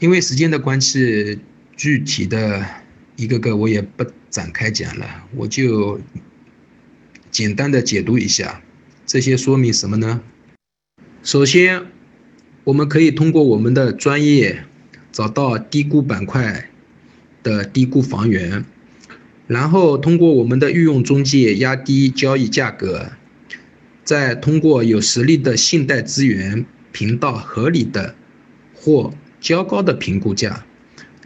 因为时间的关系，具体的一个个我也不展开讲了，我就简单的解读一下。这些说明什么呢？首先，我们可以通过我们的专业找到低估板块的低估房源，然后通过我们的御用中介压低交易价格，再通过有实力的信贷资源评到合理的或较高的评估价，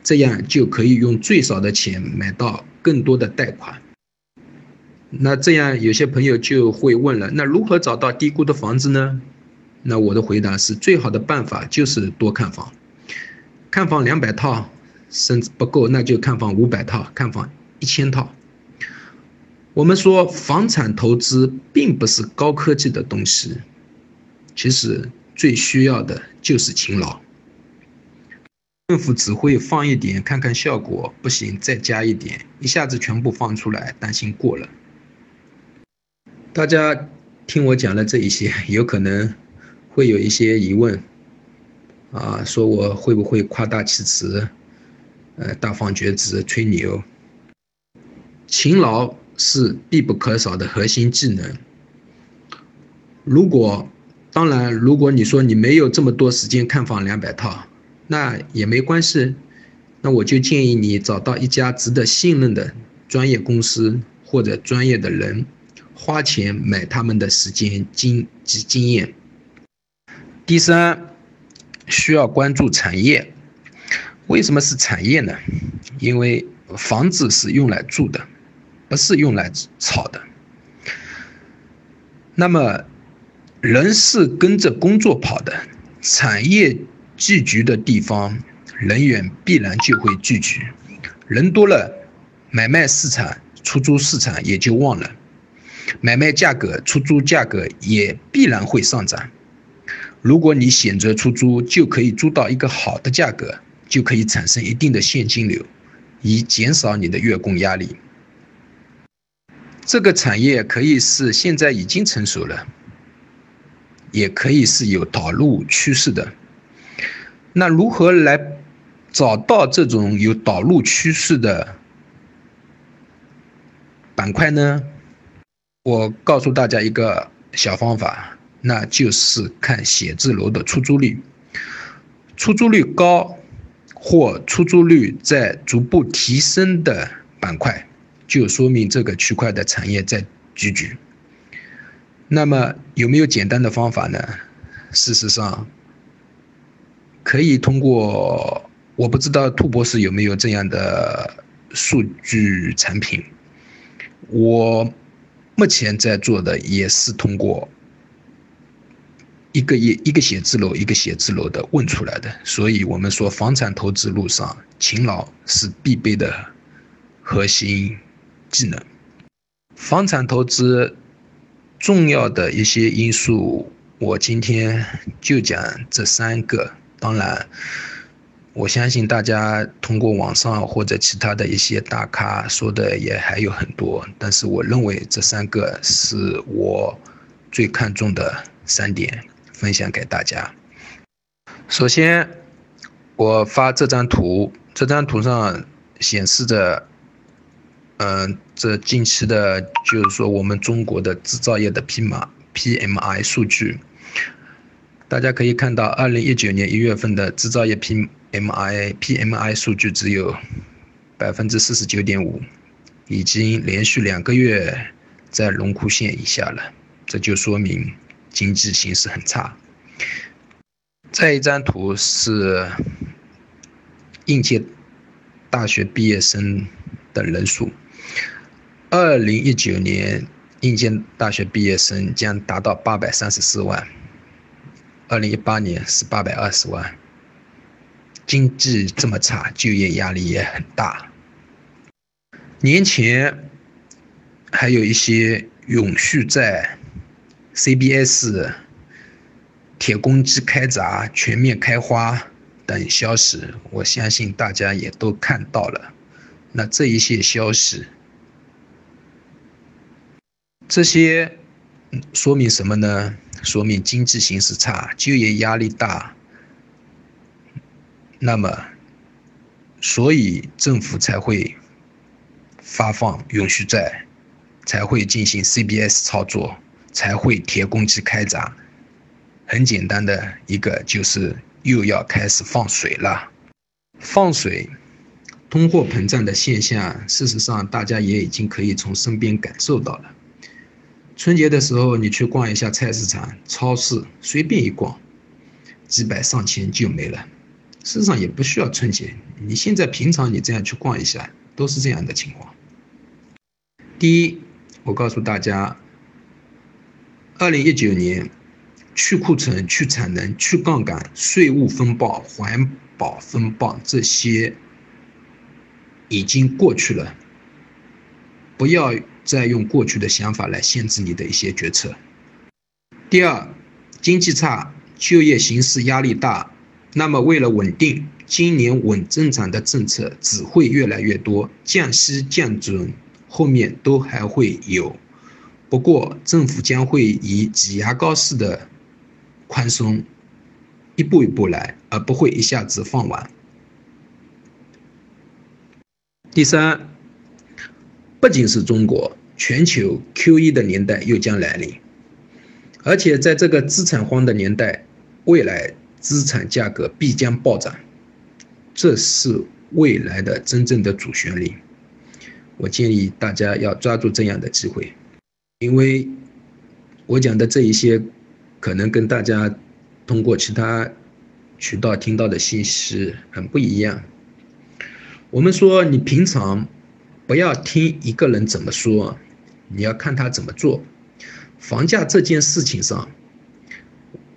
这样就可以用最少的钱买到更多的贷款。那这样有些朋友就会问了，那如何找到低估的房子呢？那我的回答是，最好的办法就是多看房，看房两百套甚至不够，那就看房五百套，看房一千套。我们说房产投资并不是高科技的东西，其实最需要的就是勤劳。政府只会放一点看看效果，不行再加一点，一下子全部放出来，担心过了。大家听我讲了这一些，有可能会有一些疑问，啊，说我会不会夸大其词，呃，大放厥词，吹牛？勤劳是必不可少的核心技能。如果，当然，如果你说你没有这么多时间看房两百套，那也没关系，那我就建议你找到一家值得信任的专业公司或者专业的人。花钱买他们的时间经及经验。第三，需要关注产业。为什么是产业呢？因为房子是用来住的，不是用来炒的。那么，人是跟着工作跑的，产业聚集的地方，人员必然就会聚集。人多了，买卖市场、出租市场也就旺了。买卖价格、出租价格也必然会上涨。如果你选择出租，就可以租到一个好的价格，就可以产生一定的现金流，以减少你的月供压力。这个产业可以是现在已经成熟了，也可以是有导入趋势的。那如何来找到这种有导入趋势的板块呢？我告诉大家一个小方法，那就是看写字楼的出租率，出租率高或出租率在逐步提升的板块，就说明这个区块的产业在聚聚。那么有没有简单的方法呢？事实上，可以通过，我不知道兔博士有没有这样的数据产品，我。目前在做的也是通过一个一一个写字楼一个写字楼的问出来的，所以我们说房产投资路上勤劳是必备的核心技能。房产投资重要的一些因素，我今天就讲这三个，当然。我相信大家通过网上或者其他的一些大咖说的也还有很多，但是我认为这三个是我最看重的三点，分享给大家。首先，我发这张图，这张图上显示着，嗯，这近期的，就是说我们中国的制造业的 P 码 PMI 数据，大家可以看到，二零一九年一月份的制造业 P。M I P M I 数据只有百分之四十九点五，已经连续两个月在荣枯线以下了，这就说明经济形势很差。这一张图是应届大学毕业生的人数，二零一九年应届大学毕业生将达到八百三十四万，二零一八年是八百二十万。经济这么差，就业压力也很大。年前还有一些永续债、CBS、铁公鸡开闸、全面开花等消息，我相信大家也都看到了。那这一些消息，这些说明什么呢？说明经济形势差，就业压力大。那么，所以政府才会发放永续债，才会进行 CBS 操作，才会铁公鸡开闸。很简单的一个就是又要开始放水了，放水，通货膨胀的现象，事实上大家也已经可以从身边感受到了。春节的时候，你去逛一下菜市场、超市，随便一逛，几百上千就没了。事实上也不需要春节，你现在平常你这样去逛一下，都是这样的情况。第一，我告诉大家，二零一九年。去库存、去产能、去杠杆、税务风暴、环保风暴，这些已经过去了。不要再用过去的想法来限制你的一些决策。第二，经济差，就业形势压力大，那么为了稳定，今年稳增长的政策只会越来越多，降息、降准后面都还会有。不过，政府将会以挤牙膏式的。宽松，一步一步来，而不会一下子放完。第三，不仅是中国，全球 QE 的年代又将来临，而且在这个资产荒的年代，未来资产价格必将暴涨，这是未来的真正的主旋律。我建议大家要抓住这样的机会，因为我讲的这一些。可能跟大家通过其他渠道听到的信息很不一样。我们说，你平常不要听一个人怎么说，你要看他怎么做。房价这件事情上，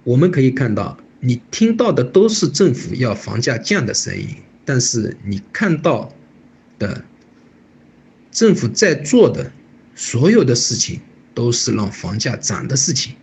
我们可以看到，你听到的都是政府要房价降的声音，但是你看到的政府在做的所有的事情，都是让房价涨的事情。